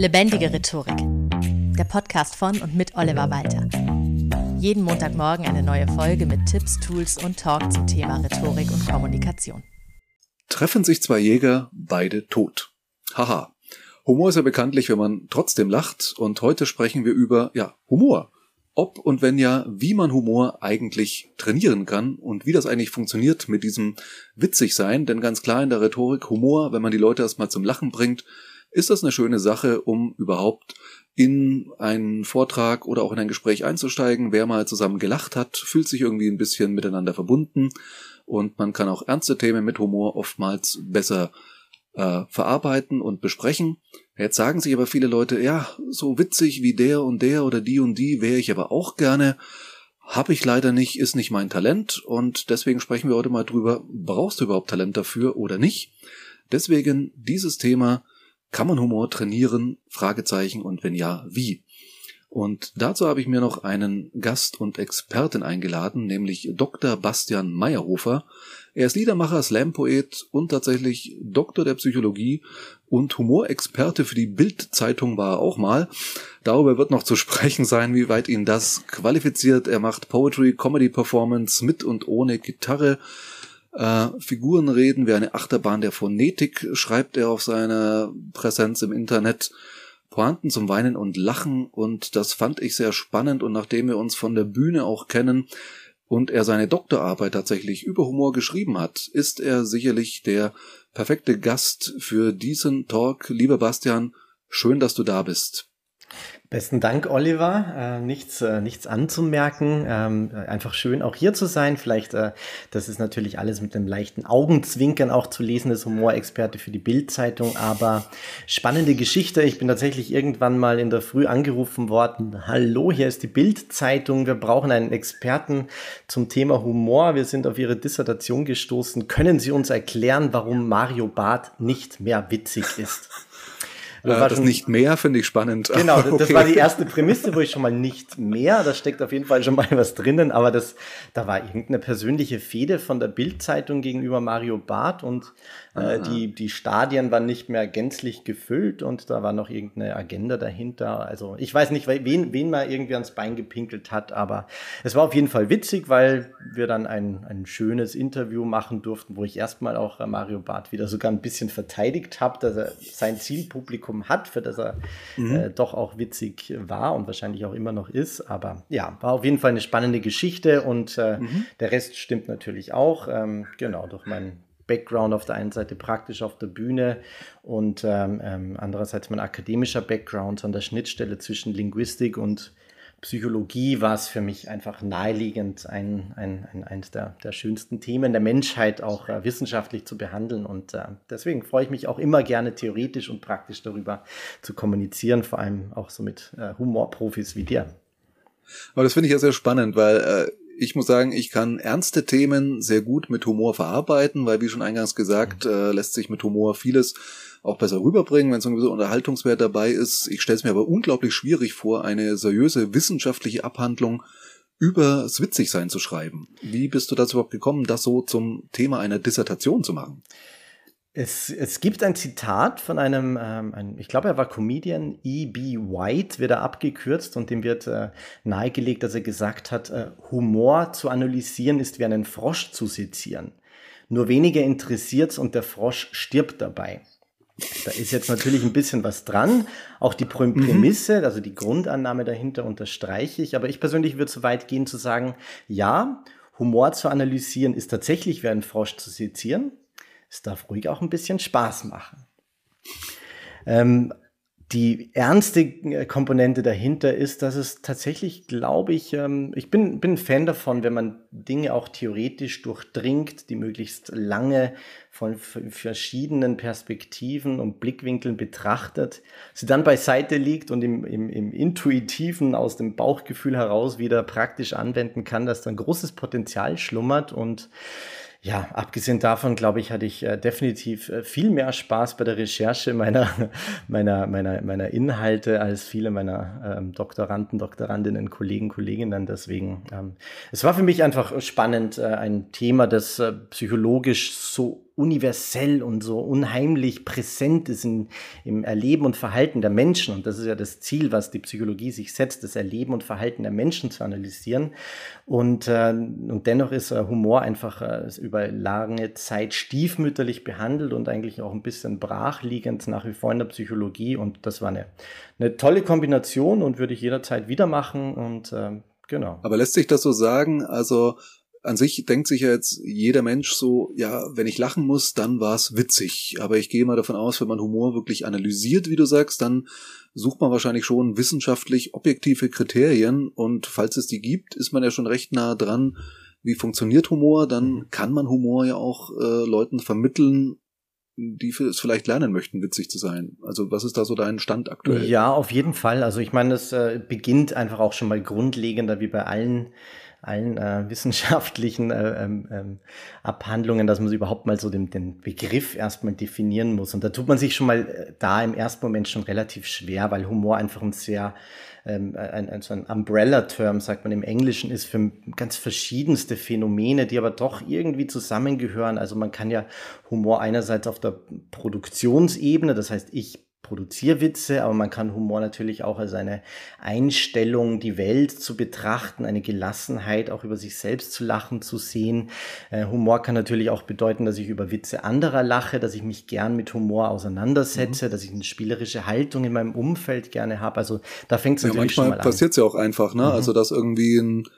Lebendige Rhetorik. Der Podcast von und mit Oliver Walter. Jeden Montagmorgen eine neue Folge mit Tipps, Tools und Talk zum Thema Rhetorik und Kommunikation. Treffen sich zwei Jäger, beide tot. Haha. Humor ist ja bekanntlich, wenn man trotzdem lacht und heute sprechen wir über, ja, Humor. Ob und wenn ja, wie man Humor eigentlich trainieren kann und wie das eigentlich funktioniert mit diesem witzig sein, denn ganz klar in der Rhetorik Humor, wenn man die Leute erstmal zum Lachen bringt, ist das eine schöne Sache, um überhaupt in einen Vortrag oder auch in ein Gespräch einzusteigen. Wer mal zusammen gelacht hat, fühlt sich irgendwie ein bisschen miteinander verbunden und man kann auch ernste Themen mit Humor oftmals besser äh, verarbeiten und besprechen. Jetzt sagen sich aber viele Leute, ja, so witzig wie der und der oder die und die wäre ich aber auch gerne. Habe ich leider nicht, ist nicht mein Talent und deswegen sprechen wir heute mal drüber, brauchst du überhaupt Talent dafür oder nicht? Deswegen dieses Thema kann man Humor trainieren? Fragezeichen und wenn ja, wie? Und dazu habe ich mir noch einen Gast und Experten eingeladen, nämlich Dr. Bastian Meyerhofer. Er ist Liedermacher, Slam-Poet und tatsächlich Doktor der Psychologie und Humorexperte für die Bild-Zeitung war er auch mal. Darüber wird noch zu sprechen sein, wie weit ihn das qualifiziert. Er macht Poetry, Comedy Performance mit und ohne Gitarre. Äh, Figuren reden wie eine Achterbahn der Phonetik, schreibt er auf seiner Präsenz im Internet. Pointen zum Weinen und Lachen und das fand ich sehr spannend und nachdem wir uns von der Bühne auch kennen und er seine Doktorarbeit tatsächlich über Humor geschrieben hat, ist er sicherlich der perfekte Gast für diesen Talk. Lieber Bastian, schön, dass du da bist. Besten Dank, Oliver. Äh, nichts, äh, nichts anzumerken. Ähm, einfach schön, auch hier zu sein. Vielleicht, äh, das ist natürlich alles mit einem leichten Augenzwinkern auch zu lesen, das Humorexperte für die Bildzeitung. Aber spannende Geschichte. Ich bin tatsächlich irgendwann mal in der Früh angerufen worden. Hallo, hier ist die Bildzeitung. Wir brauchen einen Experten zum Thema Humor. Wir sind auf Ihre Dissertation gestoßen. Können Sie uns erklären, warum Mario Barth nicht mehr witzig ist? Das, äh, das schon, nicht mehr finde ich spannend. Genau, okay. das war die erste Prämisse, wo ich schon mal nicht mehr, da steckt auf jeden Fall schon mal was drinnen, aber das, da war irgendeine persönliche Fehde von der Bildzeitung gegenüber Mario Barth und äh, die, die Stadien waren nicht mehr gänzlich gefüllt und da war noch irgendeine Agenda dahinter. Also ich weiß nicht, wen, wen man irgendwie ans Bein gepinkelt hat, aber es war auf jeden Fall witzig, weil wir dann ein, ein schönes Interview machen durften, wo ich erstmal auch Mario Barth wieder sogar ein bisschen verteidigt habe, dass er sein Zielpublikum hat, für das er mhm. äh, doch auch witzig war und wahrscheinlich auch immer noch ist. Aber ja, war auf jeden Fall eine spannende Geschichte und äh, mhm. der Rest stimmt natürlich auch. Ähm, genau, durch meinen Background auf der einen Seite praktisch auf der Bühne und ähm, ähm, andererseits mein akademischer Background an der Schnittstelle zwischen Linguistik und Psychologie war es für mich einfach naheliegend, ein, ein, ein, eines der, der schönsten Themen der Menschheit auch äh, wissenschaftlich zu behandeln. Und äh, deswegen freue ich mich auch immer gerne theoretisch und praktisch darüber zu kommunizieren, vor allem auch so mit äh, Humorprofis wie dir. Aber das finde ich ja sehr spannend, weil äh, ich muss sagen, ich kann ernste Themen sehr gut mit Humor verarbeiten, weil wie schon eingangs gesagt, äh, lässt sich mit Humor vieles auch besser rüberbringen, wenn so ein gewisser Unterhaltungswert dabei ist. Ich stelle es mir aber unglaublich schwierig vor, eine seriöse wissenschaftliche Abhandlung über das Witzigsein zu schreiben. Wie bist du dazu überhaupt gekommen, das so zum Thema einer Dissertation zu machen? Es, es gibt ein Zitat von einem, ähm, ein, ich glaube, er war Comedian, E.B. White, wird er abgekürzt und dem wird äh, nahegelegt, dass er gesagt hat, äh, Humor zu analysieren ist wie einen Frosch zu sezieren. Nur weniger interessiert's und der Frosch stirbt dabei. Da ist jetzt natürlich ein bisschen was dran. Auch die mhm. Prämisse, also die Grundannahme dahinter unterstreiche ich. Aber ich persönlich würde so weit gehen zu sagen, ja, Humor zu analysieren ist tatsächlich wie ein Frosch zu sezieren. Es darf ruhig auch ein bisschen Spaß machen. Ähm, die ernste äh, Komponente dahinter ist, dass es tatsächlich, glaube ich, ähm, ich bin, bin ein Fan davon, wenn man Dinge auch theoretisch durchdringt, die möglichst lange von verschiedenen Perspektiven und Blickwinkeln betrachtet, sie dann beiseite liegt und im, im, im intuitiven, aus dem Bauchgefühl heraus wieder praktisch anwenden kann, dass da ein großes Potenzial schlummert und ja, abgesehen davon, glaube ich, hatte ich äh, definitiv äh, viel mehr Spaß bei der Recherche meiner, meiner, meiner, meiner Inhalte als viele meiner ähm, Doktoranden, Doktorandinnen, Kollegen, Kolleginnen. Deswegen, ähm, es war für mich einfach spannend, äh, ein Thema, das äh, psychologisch so universell und so unheimlich präsent ist in, im Erleben und Verhalten der Menschen. Und das ist ja das Ziel, was die Psychologie sich setzt, das Erleben und Verhalten der Menschen zu analysieren. Und, äh, und dennoch ist äh, Humor einfach äh, über lange Zeit stiefmütterlich behandelt und eigentlich auch ein bisschen brachliegend nach wie vor in der Psychologie. Und das war eine, eine tolle Kombination und würde ich jederzeit wieder machen. Und äh, genau. Aber lässt sich das so sagen? Also an sich denkt sich ja jetzt jeder Mensch so, ja, wenn ich lachen muss, dann war es witzig. Aber ich gehe mal davon aus, wenn man Humor wirklich analysiert, wie du sagst, dann sucht man wahrscheinlich schon wissenschaftlich objektive Kriterien. Und falls es die gibt, ist man ja schon recht nah dran, wie funktioniert Humor. Dann mhm. kann man Humor ja auch äh, Leuten vermitteln, die es vielleicht lernen möchten, witzig zu sein. Also was ist da so dein Stand aktuell? Ja, auf jeden Fall. Also ich meine, es äh, beginnt einfach auch schon mal grundlegender wie bei allen allen äh, wissenschaftlichen äh, ähm, ähm, Abhandlungen, dass man überhaupt mal so den, den Begriff erstmal definieren muss. Und da tut man sich schon mal äh, da im ersten Moment schon relativ schwer, weil Humor einfach ein sehr ähm, ein, ein, so ein Umbrella-Term, sagt man im Englischen, ist für ganz verschiedenste Phänomene, die aber doch irgendwie zusammengehören. Also man kann ja Humor einerseits auf der Produktionsebene, das heißt, ich Produzierwitze, aber man kann Humor natürlich auch als eine Einstellung, die Welt zu betrachten, eine Gelassenheit, auch über sich selbst zu lachen, zu sehen. Äh, Humor kann natürlich auch bedeuten, dass ich über Witze anderer lache, dass ich mich gern mit Humor auseinandersetze, mhm. dass ich eine spielerische Haltung in meinem Umfeld gerne habe. Also da fängt es ja, natürlich schon mal an. Manchmal passiert es ja auch einfach, ne? Mhm. Also dass irgendwie ein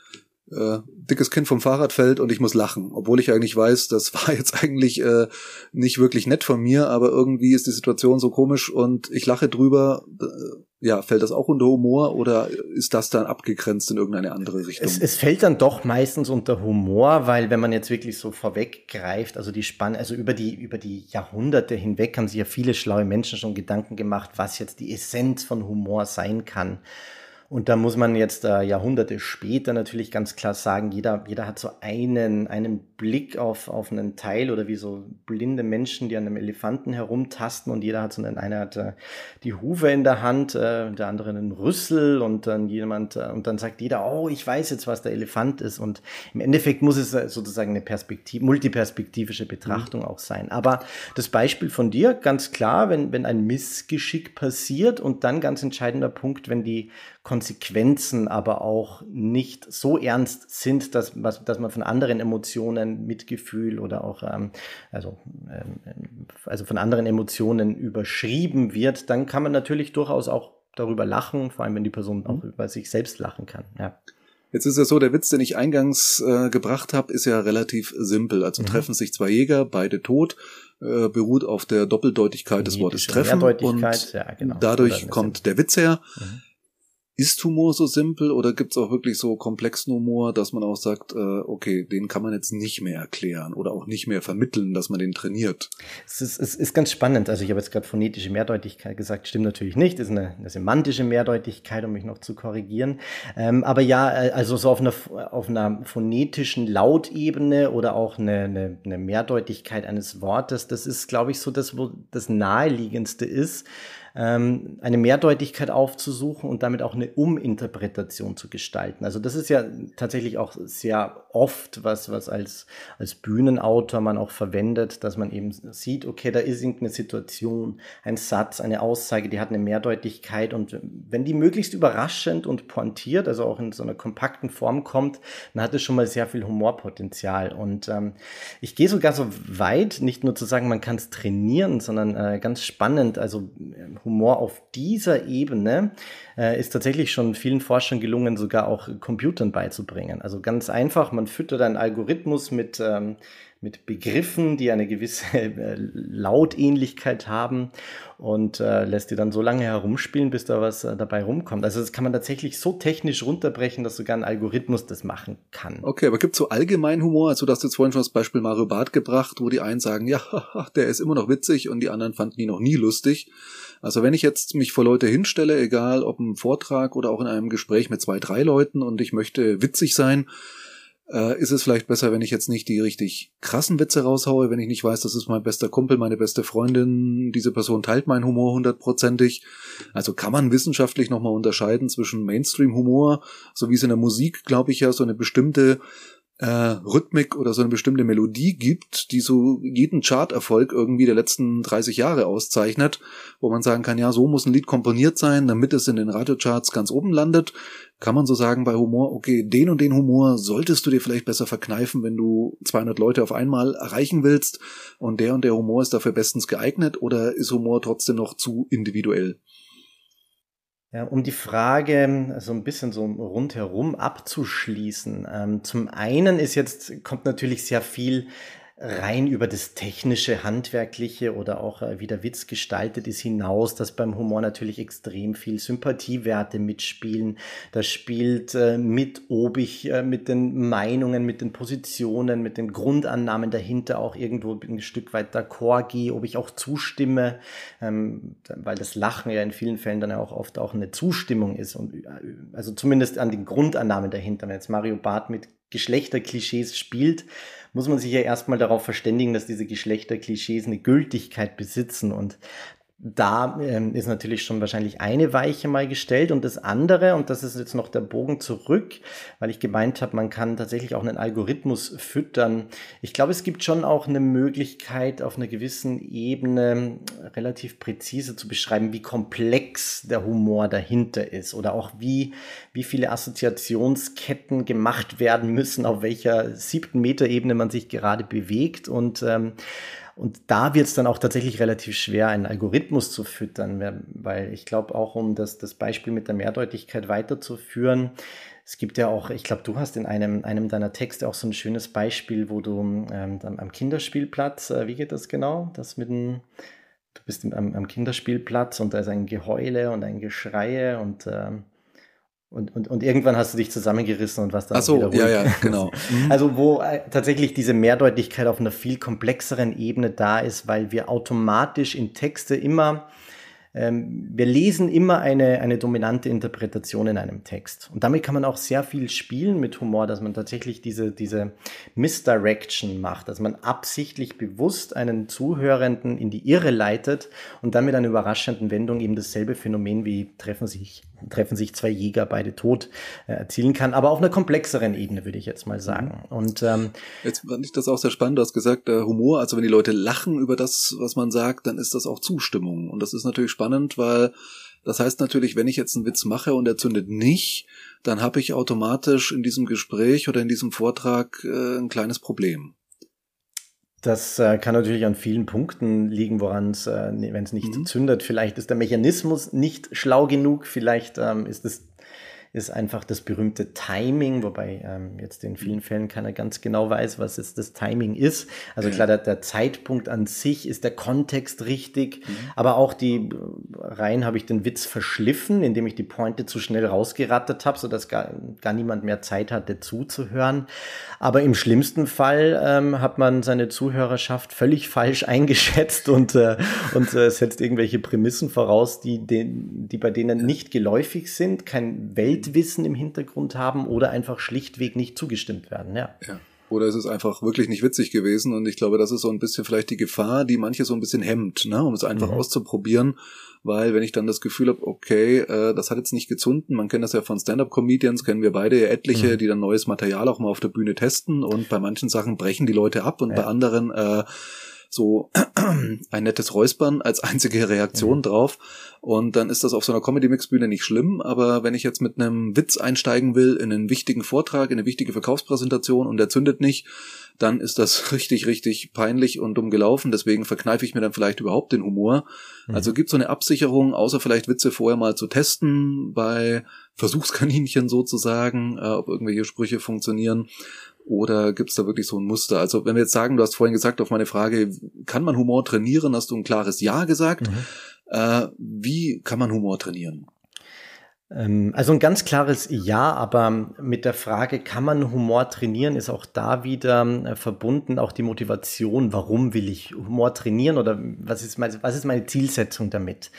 äh, dickes Kind vom Fahrrad fällt und ich muss lachen, obwohl ich eigentlich weiß, das war jetzt eigentlich äh, nicht wirklich nett von mir, aber irgendwie ist die Situation so komisch und ich lache drüber. Äh, ja, fällt das auch unter Humor oder ist das dann abgegrenzt in irgendeine andere Richtung? Es, es fällt dann doch meistens unter Humor, weil wenn man jetzt wirklich so vorweggreift, also die Spanne, also über die über die Jahrhunderte hinweg haben sich ja viele schlaue Menschen schon Gedanken gemacht, was jetzt die Essenz von Humor sein kann. Und da muss man jetzt äh, Jahrhunderte später natürlich ganz klar sagen, jeder, jeder hat so einen, einen Blick auf, auf einen Teil oder wie so blinde Menschen, die an einem Elefanten herumtasten und jeder hat so einen, einer hat äh, die Hufe in der Hand, äh, der andere einen Rüssel und dann jemand, äh, und dann sagt jeder, oh, ich weiß jetzt, was der Elefant ist. Und im Endeffekt muss es äh, sozusagen eine Perspektiv multiperspektivische Betrachtung mhm. auch sein. Aber das Beispiel von dir, ganz klar, wenn, wenn ein Missgeschick passiert und dann ganz entscheidender Punkt, wenn die Konsequenzen aber auch nicht so ernst sind, dass, dass man von anderen Emotionen, Mitgefühl oder auch ähm, also, ähm, also von anderen Emotionen überschrieben wird, dann kann man natürlich durchaus auch darüber lachen, vor allem wenn die Person auch mhm. über sich selbst lachen kann. Ja. Jetzt ist ja so, der Witz, den ich eingangs äh, gebracht habe, ist ja relativ simpel. Also mhm. treffen sich zwei Jäger, beide tot, äh, beruht auf der Doppeldeutigkeit des Wortes treffen und ja, genau. dadurch kommt der Witz her. Mhm. Ist Humor so simpel oder gibt's auch wirklich so komplexen Humor, dass man auch sagt, äh, okay, den kann man jetzt nicht mehr erklären oder auch nicht mehr vermitteln, dass man den trainiert? Es ist, es ist ganz spannend. Also ich habe jetzt gerade phonetische Mehrdeutigkeit gesagt, stimmt natürlich nicht. Das ist eine, eine semantische Mehrdeutigkeit, um mich noch zu korrigieren. Ähm, aber ja, äh, also so auf einer, auf einer phonetischen Lautebene oder auch eine, eine, eine Mehrdeutigkeit eines Wortes, das ist, glaube ich, so das, wo das naheliegendste ist ähm, eine Mehrdeutigkeit aufzusuchen und damit auch eine Uminterpretation zu gestalten. Also das ist ja tatsächlich auch sehr oft was, was als, als Bühnenautor man auch verwendet, dass man eben sieht, okay, da ist irgendeine Situation, ein Satz, eine Aussage, die hat eine Mehrdeutigkeit. Und wenn die möglichst überraschend und pointiert, also auch in so einer kompakten Form kommt, dann hat es schon mal sehr viel Humorpotenzial. Und ähm, ich gehe sogar so weit, nicht nur zu sagen, man kann es trainieren, sondern äh, ganz spannend, also Humor auf dieser Ebene äh, ist tatsächlich schon vielen Forschern gelungen, sogar auch Computern beizubringen. Also ganz einfach, man füttert einen Algorithmus mit, ähm, mit Begriffen, die eine gewisse äh, Lautähnlichkeit haben und äh, lässt die dann so lange herumspielen, bis da was äh, dabei rumkommt. Also das kann man tatsächlich so technisch runterbrechen, dass sogar ein Algorithmus das machen kann. Okay, aber gibt es so allgemein Humor? Also du hast jetzt vorhin schon das Beispiel Mario Barth gebracht, wo die einen sagen, ja, der ist immer noch witzig und die anderen fanden ihn noch nie lustig. Also wenn ich jetzt mich vor Leute hinstelle, egal ob im Vortrag oder auch in einem Gespräch mit zwei, drei Leuten und ich möchte witzig sein, äh, ist es vielleicht besser, wenn ich jetzt nicht die richtig krassen Witze raushaue, wenn ich nicht weiß, das ist mein bester Kumpel, meine beste Freundin, diese Person teilt meinen Humor hundertprozentig. Also kann man wissenschaftlich nochmal unterscheiden zwischen Mainstream-Humor, so wie es in der Musik, glaube ich, ja so eine bestimmte äh, Rhythmik oder so eine bestimmte Melodie gibt, die so jeden Charterfolg irgendwie der letzten 30 Jahre auszeichnet, wo man sagen kann, ja, so muss ein Lied komponiert sein, damit es in den Radiocharts ganz oben landet, kann man so sagen bei Humor, okay, den und den Humor solltest du dir vielleicht besser verkneifen, wenn du 200 Leute auf einmal erreichen willst und der und der Humor ist dafür bestens geeignet oder ist Humor trotzdem noch zu individuell? Ja, um die Frage so ein bisschen so rundherum abzuschließen. Ähm, zum einen ist jetzt, kommt natürlich sehr viel rein über das technische, handwerkliche oder auch äh, wie der Witz gestaltet ist hinaus, dass beim Humor natürlich extrem viel Sympathiewerte mitspielen. Das spielt äh, mit, ob ich äh, mit den Meinungen, mit den Positionen, mit den Grundannahmen dahinter auch irgendwo ein Stück weit d'accord gehe, ob ich auch zustimme, ähm, weil das Lachen ja in vielen Fällen dann ja auch oft auch eine Zustimmung ist und äh, also zumindest an den Grundannahmen dahinter. Wenn jetzt Mario Barth mit Geschlechterklischees spielt, muss man sich ja erstmal darauf verständigen, dass diese Geschlechterklischees eine Gültigkeit besitzen. Und da ähm, ist natürlich schon wahrscheinlich eine Weiche mal gestellt und das andere, und das ist jetzt noch der Bogen zurück, weil ich gemeint habe, man kann tatsächlich auch einen Algorithmus füttern. Ich glaube, es gibt schon auch eine Möglichkeit, auf einer gewissen Ebene relativ präzise zu beschreiben, wie komplex der Humor dahinter ist oder auch wie, wie viele Assoziationsketten gemacht werden müssen, auf welcher siebten Meterebene man sich gerade bewegt und ähm, und da wird es dann auch tatsächlich relativ schwer, einen Algorithmus zu füttern, weil ich glaube auch, um das, das Beispiel mit der Mehrdeutigkeit weiterzuführen, es gibt ja auch, ich glaube, du hast in einem, einem deiner Texte auch so ein schönes Beispiel, wo du ähm, am Kinderspielplatz, äh, wie geht das genau? Das mit dem, du bist am, am, Kinderspielplatz und da ist ein Geheule und ein Geschreie und ähm, und, und, und irgendwann hast du dich zusammengerissen und was dann Ach so, ja, ja, genau. Mhm. Also wo äh, tatsächlich diese Mehrdeutigkeit auf einer viel komplexeren Ebene da ist, weil wir automatisch in Texte immer ähm, wir lesen immer eine, eine dominante Interpretation in einem Text. Und damit kann man auch sehr viel spielen mit Humor, dass man tatsächlich diese, diese Misdirection macht, dass man absichtlich bewusst einen Zuhörenden in die Irre leitet und dann mit einer überraschenden Wendung eben dasselbe Phänomen wie treffen sich treffen sich zwei Jäger, beide tot, äh, erzielen kann, aber auf einer komplexeren Ebene, würde ich jetzt mal sagen. Und ähm, jetzt fand ich das auch sehr spannend, du hast gesagt, äh, Humor, also wenn die Leute lachen über das, was man sagt, dann ist das auch Zustimmung. Und das ist natürlich spannend, weil das heißt natürlich, wenn ich jetzt einen Witz mache und er zündet nicht, dann habe ich automatisch in diesem Gespräch oder in diesem Vortrag äh, ein kleines Problem. Das äh, kann natürlich an vielen Punkten liegen, woran es, äh, wenn es nicht mhm. zündet. Vielleicht ist der Mechanismus nicht schlau genug, vielleicht ähm, ist es ist einfach das berühmte Timing, wobei ähm, jetzt in vielen Fällen keiner ganz genau weiß, was jetzt das Timing ist. Also klar, der, der Zeitpunkt an sich ist der Kontext richtig, mhm. aber auch die rein habe ich den Witz verschliffen, indem ich die Pointe zu schnell rausgerattet habe, sodass gar, gar niemand mehr Zeit hatte zuzuhören. Aber im schlimmsten Fall ähm, hat man seine Zuhörerschaft völlig falsch eingeschätzt und, äh, und äh, setzt irgendwelche Prämissen voraus, die, den, die bei denen nicht geläufig sind, kein Welt Weltwissen im Hintergrund haben oder einfach schlichtweg nicht zugestimmt werden. Ja. ja. Oder es ist einfach wirklich nicht witzig gewesen und ich glaube, das ist so ein bisschen vielleicht die Gefahr, die manche so ein bisschen hemmt, ne, um es einfach mhm. auszuprobieren, weil wenn ich dann das Gefühl habe, okay, äh, das hat jetzt nicht gezunden, man kennt das ja von Stand-up-Comedians, kennen wir beide ja etliche, mhm. die dann neues Material auch mal auf der Bühne testen und bei manchen Sachen brechen die Leute ab und ja. bei anderen äh, so ein nettes Räuspern als einzige Reaktion mhm. drauf. Und dann ist das auf so einer Comedy-Mix-Bühne nicht schlimm, aber wenn ich jetzt mit einem Witz einsteigen will in einen wichtigen Vortrag, in eine wichtige Verkaufspräsentation und der zündet nicht, dann ist das richtig, richtig peinlich und dumm gelaufen. Deswegen verkneife ich mir dann vielleicht überhaupt den Humor. Mhm. Also gibt so eine Absicherung, außer vielleicht Witze vorher mal zu testen bei Versuchskaninchen sozusagen, äh, ob irgendwelche Sprüche funktionieren. Oder gibt es da wirklich so ein Muster? Also wenn wir jetzt sagen, du hast vorhin gesagt auf meine Frage, kann man Humor trainieren, hast du ein klares Ja gesagt. Mhm. Äh, wie kann man Humor trainieren? Ähm, also ein ganz klares Ja, aber mit der Frage, kann man Humor trainieren, ist auch da wieder äh, verbunden, auch die Motivation, warum will ich Humor trainieren oder was ist, meine, was ist meine Zielsetzung damit?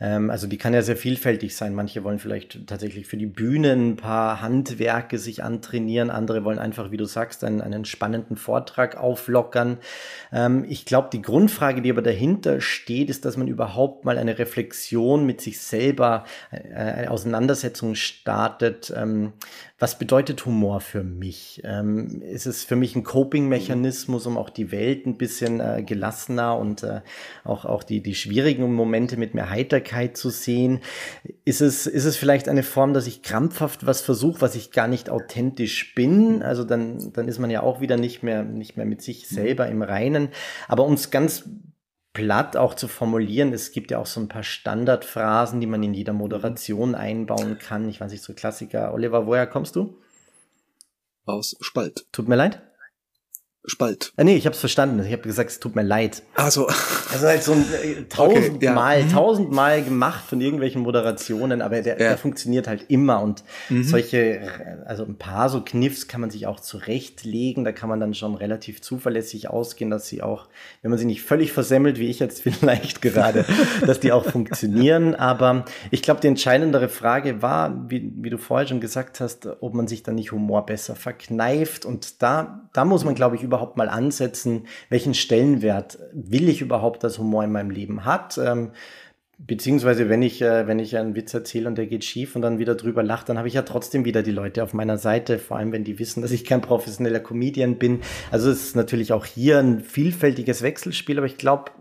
Ähm, also die kann ja sehr vielfältig sein. Manche wollen vielleicht tatsächlich für die Bühne ein paar Handwerke sich antrainieren, andere wollen einfach, wie du sagst, einen, einen spannenden Vortrag auflockern. Ähm, ich glaube, die Grundfrage, die aber dahinter steht, ist, dass man überhaupt mal eine Reflexion mit sich selber äh, auseinander Auseinandersetzung startet, ähm, was bedeutet Humor für mich? Ähm, ist es für mich ein Coping-Mechanismus, um auch die Welt ein bisschen äh, gelassener und äh, auch, auch die, die schwierigen Momente mit mehr Heiterkeit zu sehen? Ist es, ist es vielleicht eine Form, dass ich krampfhaft was versuche, was ich gar nicht authentisch bin? Also dann, dann ist man ja auch wieder nicht mehr, nicht mehr mit sich selber im Reinen. Aber um es ganz platt auch zu formulieren. Es gibt ja auch so ein paar Standardphrasen, die man in jeder Moderation einbauen kann. Ich weiß nicht, so Klassiker. Oliver, woher kommst du? Aus Spalt. Tut mir leid. Spalt. Ah, nee, ich habe es verstanden. Ich habe gesagt, es tut mir leid. Ah, so. Also halt so ein äh, tausendmal, okay, ja. tausendmal gemacht von irgendwelchen Moderationen, aber der, ja. der funktioniert halt immer und mhm. solche, also ein paar so Kniffs kann man sich auch zurechtlegen. Da kann man dann schon relativ zuverlässig ausgehen, dass sie auch, wenn man sie nicht völlig versemmelt, wie ich jetzt vielleicht gerade, dass die auch funktionieren. Aber ich glaube, die entscheidendere Frage war, wie, wie du vorher schon gesagt hast, ob man sich dann nicht Humor besser verkneift. Und da, da muss man, glaube ich, über überhaupt mal ansetzen, welchen Stellenwert will ich überhaupt, dass Humor in meinem Leben hat. Ähm, beziehungsweise wenn ich, äh, wenn ich einen Witz erzähle und der geht schief und dann wieder drüber lache, dann habe ich ja trotzdem wieder die Leute auf meiner Seite, vor allem wenn die wissen, dass ich kein professioneller Comedian bin. Also es ist natürlich auch hier ein vielfältiges Wechselspiel, aber ich glaube,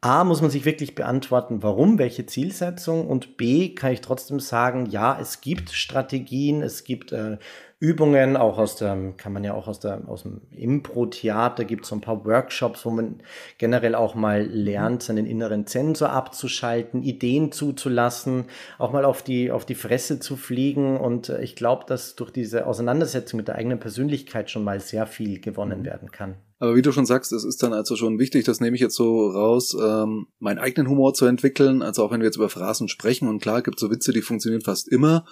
A, muss man sich wirklich beantworten, warum, welche Zielsetzung und B, kann ich trotzdem sagen, ja, es gibt Strategien, es gibt äh, Übungen, auch aus der, kann man ja auch aus, der, aus dem Impro-Theater, gibt es so ein paar Workshops, wo man generell auch mal lernt, seinen inneren Sensor abzuschalten, Ideen zuzulassen, auch mal auf die, auf die Fresse zu fliegen. Und äh, ich glaube, dass durch diese Auseinandersetzung mit der eigenen Persönlichkeit schon mal sehr viel gewonnen mhm. werden kann. Aber wie du schon sagst, es ist dann also schon wichtig, das nehme ich jetzt so raus, ähm, meinen eigenen Humor zu entwickeln. Also auch wenn wir jetzt über Phrasen sprechen und klar gibt es so Witze, die funktionieren fast immer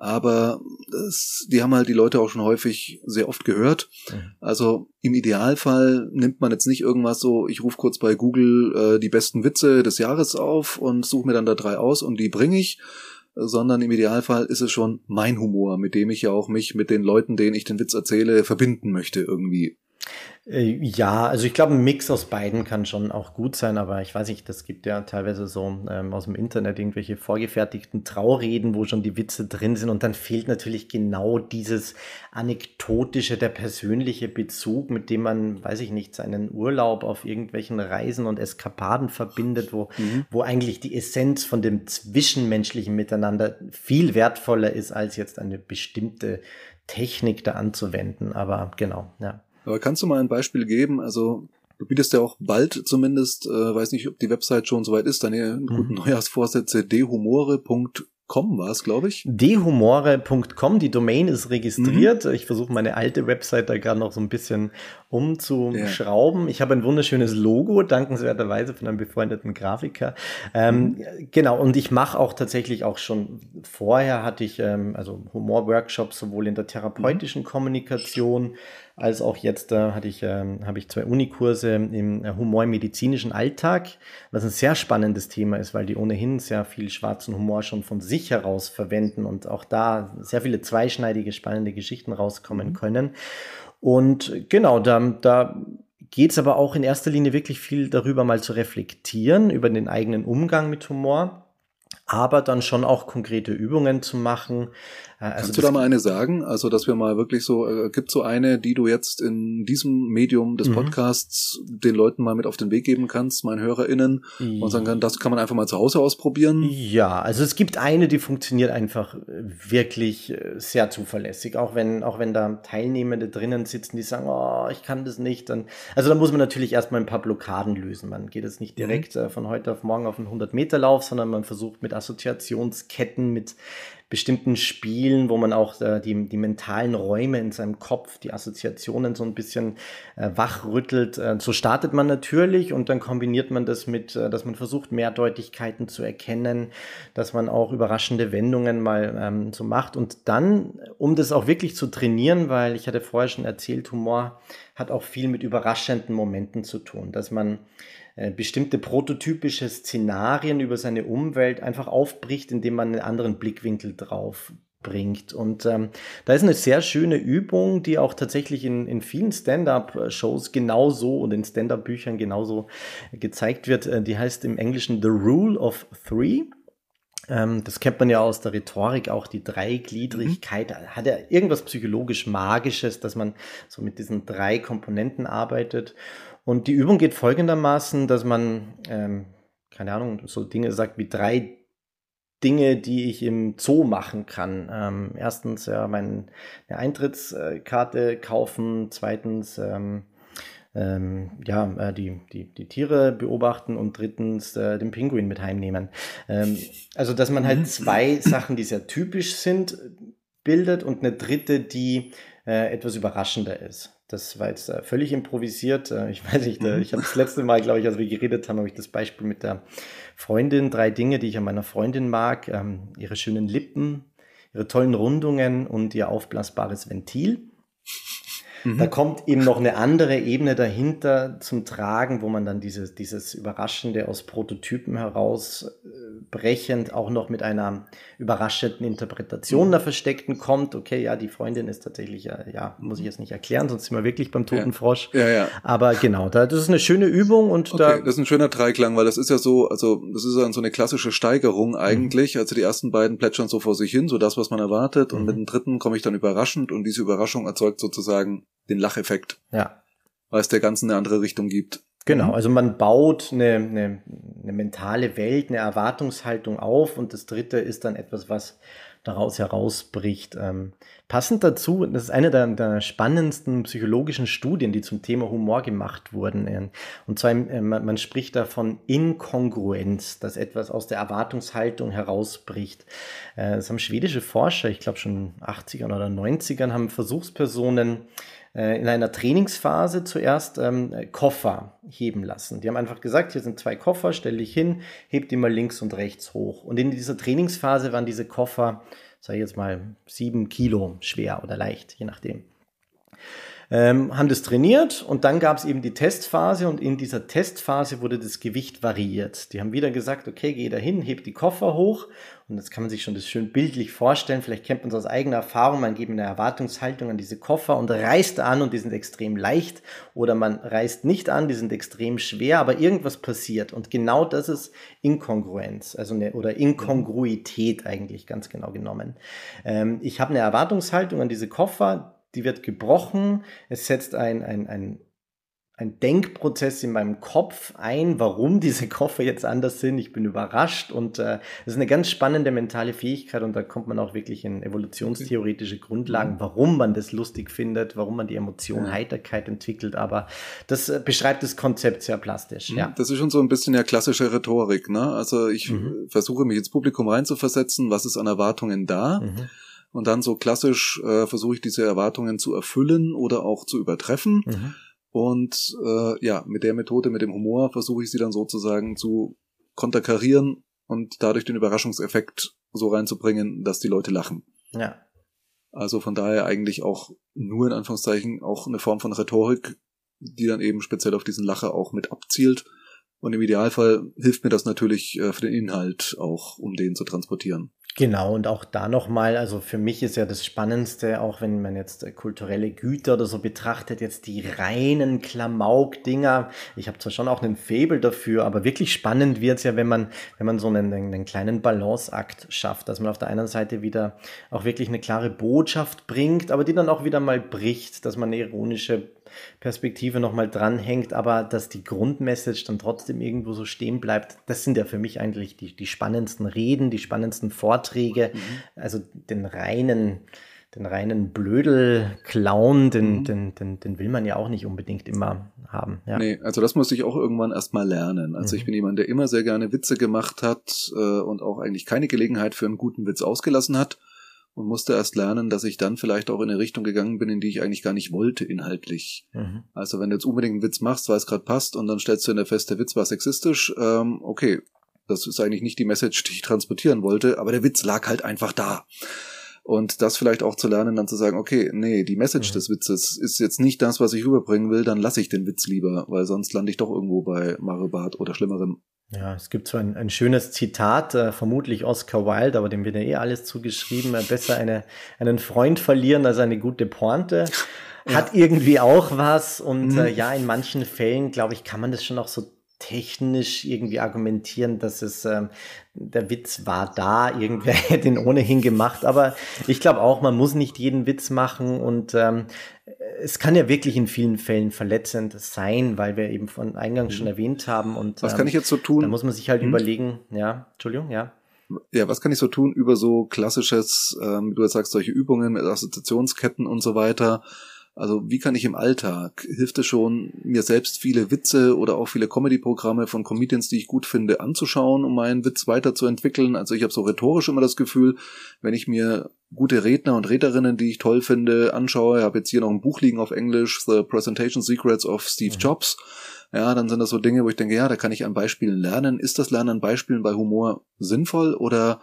aber das, die haben halt die Leute auch schon häufig sehr oft gehört. Mhm. Also im Idealfall nimmt man jetzt nicht irgendwas so, ich rufe kurz bei Google äh, die besten Witze des Jahres auf und suche mir dann da drei aus und die bringe ich, sondern im Idealfall ist es schon mein Humor, mit dem ich ja auch mich mit den Leuten, denen ich den Witz erzähle, verbinden möchte irgendwie. Äh, ja, also ich glaube, ein Mix aus beiden kann schon auch gut sein, aber ich weiß nicht, das gibt ja teilweise so ähm, aus dem Internet irgendwelche vorgefertigten Traureden, wo schon die Witze drin sind und dann fehlt natürlich genau dieses anekdotische, der persönliche Bezug, mit dem man, weiß ich nicht, seinen Urlaub auf irgendwelchen Reisen und Eskapaden verbindet, wo, mhm. wo eigentlich die Essenz von dem zwischenmenschlichen Miteinander viel wertvoller ist, als jetzt eine bestimmte Technik da anzuwenden. Aber genau, ja. Aber kannst du mal ein Beispiel geben? Also du bietest ja auch bald zumindest, äh, weiß nicht, ob die Website schon soweit ist, deine mhm. guten Neujahrsvorsätze dehumore.com Com war es, glaube ich. dehumore.com, die Domain ist registriert. Mhm. Ich versuche meine alte Website da gerade noch so ein bisschen umzuschrauben. Yeah. Ich habe ein wunderschönes Logo, dankenswerterweise von einem befreundeten Grafiker. Ähm, mhm. Genau, und ich mache auch tatsächlich auch schon vorher hatte ich ähm, also Humor-Workshops sowohl in der therapeutischen mhm. Kommunikation als auch jetzt äh, hatte ich, äh, habe ich zwei Unikurse im äh, Humor im medizinischen Alltag, was ein sehr spannendes Thema ist, weil die ohnehin sehr viel schwarzen Humor schon von sich heraus verwenden und auch da sehr viele zweischneidige, spannende Geschichten rauskommen mhm. können. Und genau, da, da geht es aber auch in erster Linie wirklich viel darüber, mal zu reflektieren, über den eigenen Umgang mit Humor aber dann schon auch konkrete Übungen zu machen, also Kannst du da mal eine sagen? Also, dass wir mal wirklich so, äh, gibt so eine, die du jetzt in diesem Medium des mhm. Podcasts den Leuten mal mit auf den Weg geben kannst, meinen HörerInnen, und sagen kann, das kann man einfach mal zu Hause ausprobieren? Ja, also es gibt eine, die funktioniert einfach äh, wirklich äh, sehr zuverlässig, auch wenn, auch wenn da Teilnehmende drinnen sitzen, die sagen, oh, ich kann das nicht, dann, also da muss man natürlich erstmal ein paar Blockaden lösen. Man geht jetzt nicht mhm. direkt mhm. von heute auf morgen auf einen 100-Meter-Lauf, sondern man versucht mit Assoziationsketten, mit bestimmten Spielen, wo man auch äh, die, die mentalen Räume in seinem Kopf, die Assoziationen so ein bisschen äh, wachrüttelt. Äh, so startet man natürlich und dann kombiniert man das mit, äh, dass man versucht, Mehrdeutigkeiten zu erkennen, dass man auch überraschende Wendungen mal ähm, so macht. Und dann, um das auch wirklich zu trainieren, weil ich hatte vorher schon erzählt, Humor hat auch viel mit überraschenden Momenten zu tun, dass man bestimmte prototypische Szenarien über seine Umwelt einfach aufbricht, indem man einen anderen Blickwinkel drauf bringt. Und ähm, da ist eine sehr schöne Übung, die auch tatsächlich in, in vielen Stand-up-Shows genauso und in Stand-up-Büchern genauso gezeigt wird. Äh, die heißt im Englischen The Rule of Three. Ähm, das kennt man ja aus der Rhetorik, auch die Dreigliedrigkeit. Mhm. Hat ja irgendwas psychologisch Magisches, dass man so mit diesen drei Komponenten arbeitet. Und die Übung geht folgendermaßen, dass man, ähm, keine Ahnung, so Dinge sagt wie drei Dinge, die ich im Zoo machen kann. Ähm, erstens ja, meine Eintrittskarte kaufen, zweitens ähm, ähm, ja, äh, die, die, die Tiere beobachten und drittens äh, den Pinguin mit heimnehmen. Ähm, also, dass man halt mhm. zwei Sachen, die sehr typisch sind, bildet und eine dritte, die äh, etwas überraschender ist. Das war jetzt äh, völlig improvisiert. Äh, ich weiß nicht, äh, mhm. ich habe das letzte Mal, glaube ich, als wir geredet haben, habe ich das Beispiel mit der Freundin, drei Dinge, die ich an meiner Freundin mag. Ähm, ihre schönen Lippen, ihre tollen Rundungen und ihr aufblasbares Ventil. Mhm. Da kommt eben noch eine andere Ebene dahinter zum Tragen, wo man dann dieses, dieses Überraschende aus Prototypen herausbrechend auch noch mit einer überraschenden Interpretation mhm. der Versteckten kommt. Okay, ja, die Freundin ist tatsächlich, ja, ja, muss ich jetzt nicht erklären, sonst sind wir wirklich beim toten ja. Frosch. Ja, ja. Aber genau, da, das ist eine schöne Übung und okay, da. Das ist ein schöner Dreiklang, weil das ist ja so, also das ist ja so eine klassische Steigerung eigentlich. Mhm. Also die ersten beiden plätschern so vor sich hin, so das, was man erwartet. Und mhm. mit dem dritten komme ich dann überraschend und diese Überraschung erzeugt sozusagen den Lacheffekt. Ja. Weil es der ganzen eine andere Richtung gibt. Genau, mhm. also man baut eine, eine, eine mentale Welt, eine Erwartungshaltung auf und das dritte ist dann etwas, was daraus herausbricht. Ähm, passend dazu, das ist eine der, der, spannendsten psychologischen Studien, die zum Thema Humor gemacht wurden. Äh, und zwar, äh, man, man, spricht da von Inkongruenz, dass etwas aus der Erwartungshaltung herausbricht. Äh, das haben schwedische Forscher, ich glaube schon 80ern oder 90ern, haben Versuchspersonen in einer Trainingsphase zuerst ähm, Koffer heben lassen. Die haben einfach gesagt, hier sind zwei Koffer, stell dich hin, heb die mal links und rechts hoch. Und in dieser Trainingsphase waren diese Koffer, sage ich jetzt mal, sieben Kilo schwer oder leicht, je nachdem ähm, haben das trainiert und dann gab es eben die Testphase und in dieser Testphase wurde das Gewicht variiert. Die haben wieder gesagt, okay, geh da hin, heb die Koffer hoch und jetzt kann man sich schon das schön bildlich vorstellen. Vielleicht kennt man es aus eigener Erfahrung. Man gibt eine Erwartungshaltung an diese Koffer und reißt an und die sind extrem leicht oder man reißt nicht an, die sind extrem schwer, aber irgendwas passiert und genau das ist Inkongruenz, also eine, oder Inkongruität eigentlich ganz genau genommen. Ähm, ich habe eine Erwartungshaltung an diese Koffer, die wird gebrochen. Es setzt ein, ein, ein, ein Denkprozess in meinem Kopf ein, warum diese Koffer jetzt anders sind. Ich bin überrascht und äh, das ist eine ganz spannende mentale Fähigkeit und da kommt man auch wirklich in evolutionstheoretische Grundlagen, mhm. warum man das lustig findet, warum man die Emotion ja. Heiterkeit entwickelt. Aber das äh, beschreibt das Konzept sehr plastisch. Mhm. Ja. Das ist schon so ein bisschen ja klassische Rhetorik. Ne? Also ich mhm. versuche mich ins Publikum reinzuversetzen. Was ist an Erwartungen da? Mhm und dann so klassisch äh, versuche ich diese Erwartungen zu erfüllen oder auch zu übertreffen. Mhm. Und äh, ja, mit der Methode, mit dem Humor versuche ich sie dann sozusagen zu konterkarieren und dadurch den Überraschungseffekt so reinzubringen, dass die Leute lachen. Ja. Also von daher eigentlich auch nur in Anführungszeichen auch eine Form von Rhetorik, die dann eben speziell auf diesen Lacher auch mit abzielt. Und im Idealfall hilft mir das natürlich äh, für den Inhalt auch, um den zu transportieren. Genau, und auch da nochmal, also für mich ist ja das Spannendste, auch wenn man jetzt äh, kulturelle Güter oder so betrachtet, jetzt die reinen Klamauk-Dinger. Ich habe zwar schon auch einen Faible dafür, aber wirklich spannend wird's ja, wenn man, wenn man so einen, einen kleinen Balanceakt schafft, dass man auf der einen Seite wieder auch wirklich eine klare Botschaft bringt, aber die dann auch wieder mal bricht, dass man eine ironische Perspektive nochmal dranhängt, aber dass die Grundmessage dann trotzdem irgendwo so stehen bleibt, das sind ja für mich eigentlich die, die spannendsten Reden, die spannendsten Vorträge. Mhm. Also den reinen, den reinen Blödel-Clown, den, mhm. den, den, den will man ja auch nicht unbedingt immer haben. Ja. Nee, also das muss ich auch irgendwann erstmal lernen. Also mhm. ich bin jemand, der immer sehr gerne Witze gemacht hat äh, und auch eigentlich keine Gelegenheit für einen guten Witz ausgelassen hat und musste erst lernen, dass ich dann vielleicht auch in eine Richtung gegangen bin, in die ich eigentlich gar nicht wollte, inhaltlich. Mhm. Also wenn du jetzt unbedingt einen Witz machst, weil es gerade passt, und dann stellst du in der fest, der Witz war sexistisch, ähm, okay, das ist eigentlich nicht die Message, die ich transportieren wollte, aber der Witz lag halt einfach da. Und das vielleicht auch zu lernen, dann zu sagen, okay, nee, die Message mhm. des Witzes ist jetzt nicht das, was ich rüberbringen will, dann lasse ich den Witz lieber, weil sonst lande ich doch irgendwo bei Mario Barth oder Schlimmerem. Ja, es gibt so ein, ein schönes Zitat, äh, vermutlich Oscar Wilde, aber dem wird ja eh alles zugeschrieben. Äh, besser eine, einen Freund verlieren als eine gute Pointe. Hat ja. irgendwie auch was. Und mhm. äh, ja, in manchen Fällen, glaube ich, kann man das schon auch so technisch irgendwie argumentieren, dass es ähm, der Witz war da, irgendwer hätte ihn ohnehin gemacht. Aber ich glaube auch, man muss nicht jeden Witz machen und ähm, es kann ja wirklich in vielen Fällen verletzend sein, weil wir eben von Eingang schon mhm. erwähnt haben. Und was ähm, kann ich jetzt so tun? Da muss man sich halt hm? überlegen, ja, Entschuldigung, ja. Ja, was kann ich so tun über so klassisches, ähm, du jetzt sagst, solche Übungen mit Assoziationsketten und so weiter? Also wie kann ich im Alltag, hilft es schon, mir selbst viele Witze oder auch viele Comedy-Programme von Comedians, die ich gut finde, anzuschauen, um meinen Witz weiterzuentwickeln? Also ich habe so rhetorisch immer das Gefühl, wenn ich mir gute Redner und Rederinnen, die ich toll finde, anschaue, ich habe jetzt hier noch ein Buch liegen auf Englisch, The Presentation Secrets of Steve mhm. Jobs, ja, dann sind das so Dinge, wo ich denke, ja, da kann ich an Beispielen lernen. Ist das Lernen an Beispielen bei Humor sinnvoll oder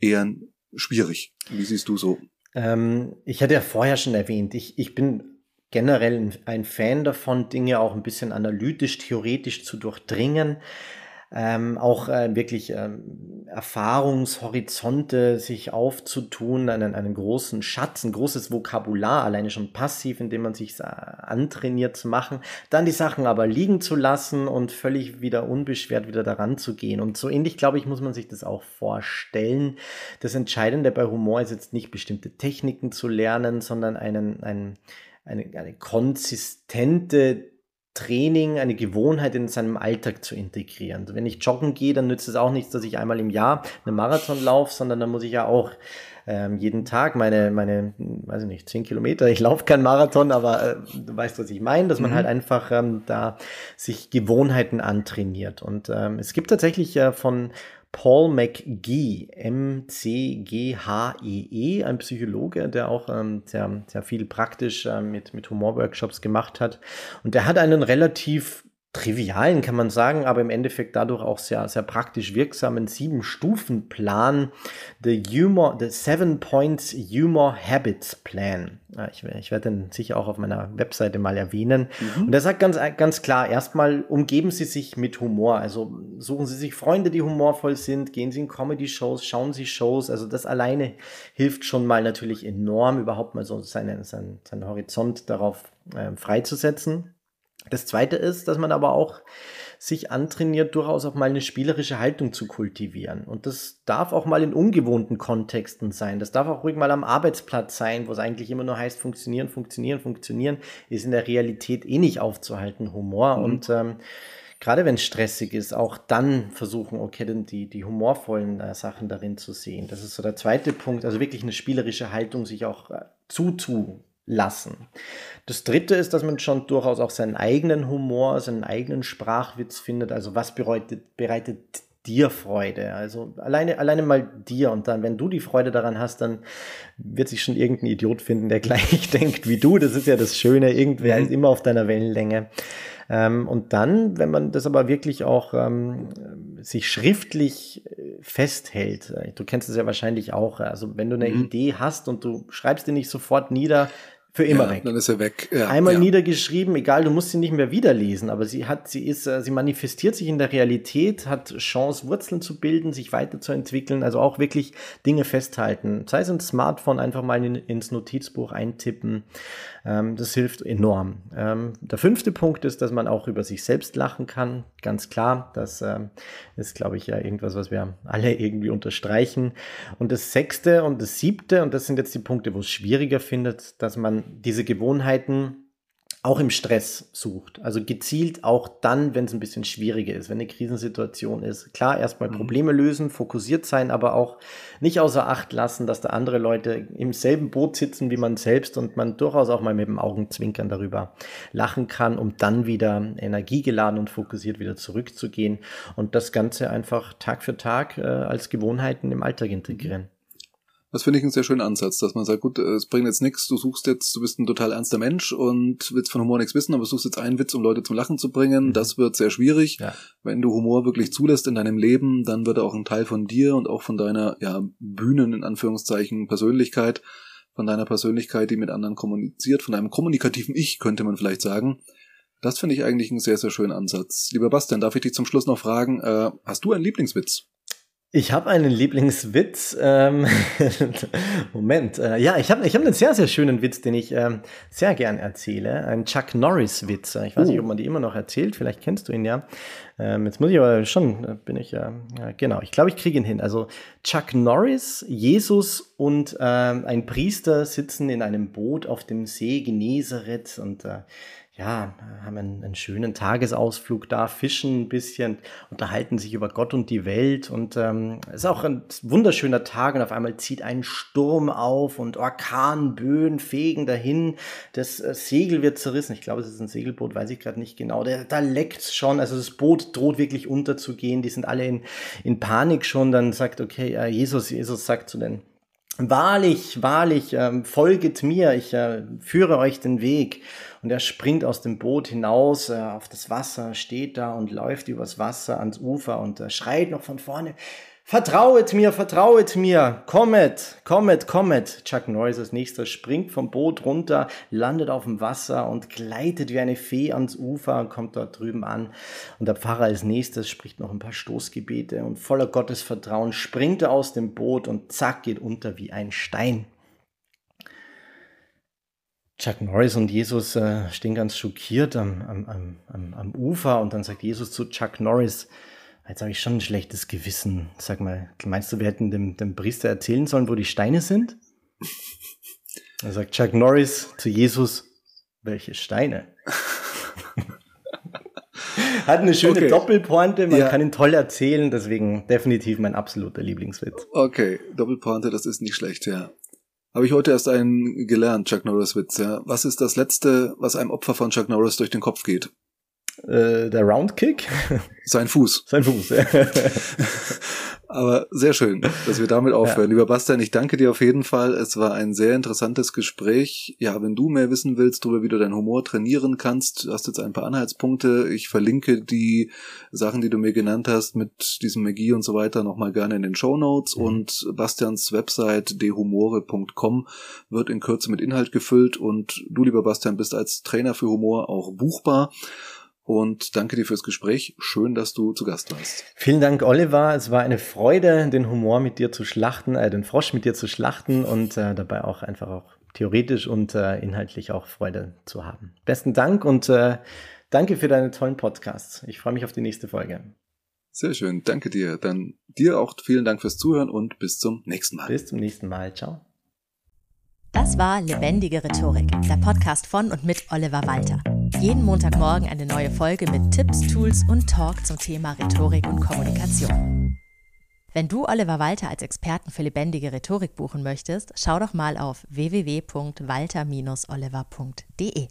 eher schwierig? Wie siehst du so? Ähm, ich hatte ja vorher schon erwähnt, ich, ich bin generell ein Fan davon, Dinge auch ein bisschen analytisch, theoretisch zu durchdringen ähm, auch äh, wirklich ähm, Erfahrungshorizonte sich aufzutun, einen, einen großen Schatz, ein großes Vokabular, alleine schon passiv, indem man sich antrainiert zu machen, dann die Sachen aber liegen zu lassen und völlig wieder unbeschwert wieder daran zu gehen. Und so ähnlich, glaube ich, muss man sich das auch vorstellen. Das Entscheidende bei Humor ist jetzt nicht bestimmte Techniken zu lernen, sondern einen, einen, eine, eine konsistente Training, eine Gewohnheit in seinem Alltag zu integrieren. Wenn ich joggen gehe, dann nützt es auch nichts, dass ich einmal im Jahr einen Marathon laufe, sondern dann muss ich ja auch ähm, jeden Tag meine, meine, weiß ich nicht, zehn Kilometer. Ich laufe keinen Marathon, aber äh, du weißt, was ich meine, dass man mhm. halt einfach ähm, da sich Gewohnheiten antrainiert. Und ähm, es gibt tatsächlich äh, von Paul McGee, M-C-G-H-E-E, ein Psychologe, der auch ähm, sehr, sehr viel praktisch äh, mit, mit Humorworkshops gemacht hat. Und der hat einen relativ trivialen, kann man sagen, aber im Endeffekt dadurch auch sehr, sehr praktisch wirksamen Sieben-Stufen-Plan, the Humor, the Seven Points Humor Habits Plan. Ich, ich werde den sicher auch auf meiner Webseite mal erwähnen. Mhm. Und er sagt ganz, ganz klar, erstmal umgeben Sie sich mit Humor. Also suchen Sie sich Freunde, die humorvoll sind, gehen Sie in Comedy-Shows, schauen Sie Shows. Also das alleine hilft schon mal natürlich enorm, überhaupt mal so seinen, seinen, seinen Horizont darauf äh, freizusetzen. Das zweite ist, dass man aber auch sich antrainiert, durchaus auch mal eine spielerische Haltung zu kultivieren. Und das darf auch mal in ungewohnten Kontexten sein. Das darf auch ruhig mal am Arbeitsplatz sein, wo es eigentlich immer nur heißt, funktionieren, funktionieren, funktionieren, ist in der Realität eh nicht aufzuhalten, Humor. Mhm. Und ähm, gerade wenn es stressig ist, auch dann versuchen, okay, dann die, die humorvollen äh, Sachen darin zu sehen. Das ist so der zweite Punkt, also wirklich eine spielerische Haltung sich auch äh, zuzu lassen. Das dritte ist, dass man schon durchaus auch seinen eigenen Humor, seinen eigenen Sprachwitz findet. Also was bereitet, bereitet dir Freude? Also alleine, alleine mal dir und dann, wenn du die Freude daran hast, dann wird sich schon irgendein Idiot finden, der gleich denkt wie du. Das ist ja das Schöne. Irgendwer mhm. ist immer auf deiner Wellenlänge. Ähm, und dann, wenn man das aber wirklich auch ähm, sich schriftlich äh, festhält, äh, du kennst es ja wahrscheinlich auch, also wenn du eine mhm. Idee hast und du schreibst die nicht sofort nieder, für immer ja, weg. Dann ist er weg. Ja, Einmal ja. niedergeschrieben, egal, du musst sie nicht mehr wiederlesen, aber sie hat, sie ist, äh, sie manifestiert sich in der Realität, hat Chance, Wurzeln zu bilden, sich weiterzuentwickeln, also auch wirklich Dinge festhalten. Sei es ein Smartphone einfach mal in, ins Notizbuch eintippen. Ähm, das hilft enorm. Ähm, der fünfte Punkt ist, dass man auch über sich selbst lachen kann. Ganz klar, das ähm, ist, glaube ich, ja irgendwas, was wir alle irgendwie unterstreichen. Und das sechste und das siebte, und das sind jetzt die Punkte, wo es schwieriger findet, dass man diese Gewohnheiten auch im Stress sucht. Also gezielt auch dann, wenn es ein bisschen schwieriger ist, wenn eine Krisensituation ist. Klar, erstmal mhm. Probleme lösen, fokussiert sein, aber auch nicht außer Acht lassen, dass da andere Leute im selben Boot sitzen wie man selbst und man durchaus auch mal mit dem Augenzwinkern darüber lachen kann, um dann wieder energiegeladen und fokussiert wieder zurückzugehen und das Ganze einfach Tag für Tag äh, als Gewohnheiten im Alltag integrieren. Das finde ich einen sehr schönen Ansatz, dass man sagt, gut, es bringt jetzt nichts, du suchst jetzt, du bist ein total ernster Mensch und willst von Humor nichts wissen, aber suchst jetzt einen Witz, um Leute zum Lachen zu bringen. Mhm. Das wird sehr schwierig. Ja. Wenn du Humor wirklich zulässt in deinem Leben, dann wird er auch ein Teil von dir und auch von deiner ja, Bühnen, in Anführungszeichen, Persönlichkeit, von deiner Persönlichkeit, die mit anderen kommuniziert, von deinem kommunikativen Ich, könnte man vielleicht sagen. Das finde ich eigentlich einen sehr, sehr schönen Ansatz. Lieber Bastian, darf ich dich zum Schluss noch fragen, äh, hast du einen Lieblingswitz? Ich habe einen Lieblingswitz. Ähm, Moment. Äh, ja, ich habe ich hab einen sehr, sehr schönen Witz, den ich ähm, sehr gern erzähle. Ein Chuck Norris-Witz. Ich weiß uh. nicht, ob man die immer noch erzählt. Vielleicht kennst du ihn ja. Ähm, jetzt muss ich aber schon, äh, bin ich ja, äh, genau. Ich glaube, ich kriege ihn hin. Also Chuck Norris, Jesus und ähm, ein Priester sitzen in einem Boot auf dem See Genezareth und äh, ja, haben einen, einen, schönen Tagesausflug da, fischen ein bisschen, unterhalten sich über Gott und die Welt und ähm, es ist auch ein wunderschöner Tag und auf einmal zieht ein Sturm auf und Orkanböen fegen dahin, das äh, Segel wird zerrissen, ich glaube, es ist ein Segelboot, weiß ich gerade nicht genau, da, da leckt schon, also das Boot droht wirklich unterzugehen, die sind alle in, in Panik schon, dann sagt, okay, äh, Jesus, Jesus sagt zu den Wahrlich, wahrlich, ähm, folget mir, ich äh, führe euch den Weg. Und er springt aus dem Boot hinaus äh, auf das Wasser, steht da und läuft übers Wasser ans Ufer und äh, schreit noch von vorne, Vertrauet mir, vertrauet mir, kommet, kommet, kommet. Chuck Norris als nächster springt vom Boot runter, landet auf dem Wasser und gleitet wie eine Fee ans Ufer und kommt dort drüben an. Und der Pfarrer als nächstes spricht noch ein paar Stoßgebete und voller Gottesvertrauen springt er aus dem Boot und zack geht unter wie ein Stein. Chuck Norris und Jesus äh, stehen ganz schockiert am, am, am, am Ufer und dann sagt Jesus zu Chuck Norris, Jetzt habe ich schon ein schlechtes Gewissen. Sag mal, meinst du, wir hätten dem, dem Priester erzählen sollen, wo die Steine sind? Da sagt Chuck Norris zu Jesus, welche Steine? Hat eine schöne okay. Doppelpointe, man ja. kann ihn toll erzählen, deswegen definitiv mein absoluter Lieblingswitz. Okay, Doppelpointe, das ist nicht schlecht, ja. Habe ich heute erst einen gelernt, Chuck Norris Witz, ja. Was ist das Letzte, was einem Opfer von Chuck Norris durch den Kopf geht? Äh, der Roundkick. Sein Fuß. Sein Fuß. Aber sehr schön, dass wir damit aufhören. Ja. Lieber Bastian, ich danke dir auf jeden Fall. Es war ein sehr interessantes Gespräch. Ja, wenn du mehr wissen willst, darüber, wie du deinen Humor trainieren kannst, du hast jetzt ein paar Anhaltspunkte. Ich verlinke die Sachen, die du mir genannt hast, mit diesem Magie und so weiter nochmal gerne in den Show Notes. Mhm. Und Bastians Website dehumore.com wird in Kürze mit Inhalt gefüllt. Und du, lieber Bastian, bist als Trainer für Humor auch buchbar. Und danke dir fürs Gespräch. Schön, dass du zu Gast warst. Vielen Dank, Oliver. Es war eine Freude, den Humor mit dir zu schlachten, äh, den Frosch mit dir zu schlachten und äh, dabei auch einfach auch theoretisch und äh, inhaltlich auch Freude zu haben. Besten Dank und äh, danke für deine tollen Podcasts. Ich freue mich auf die nächste Folge. Sehr schön, danke dir. Dann dir auch vielen Dank fürs Zuhören und bis zum nächsten Mal. Bis zum nächsten Mal. Ciao. Das war Lebendige Rhetorik, der Podcast von und mit Oliver Walter. Jeden Montagmorgen eine neue Folge mit Tipps, Tools und Talk zum Thema Rhetorik und Kommunikation. Wenn du Oliver Walter als Experten für lebendige Rhetorik buchen möchtest, schau doch mal auf www.walter-oliver.de.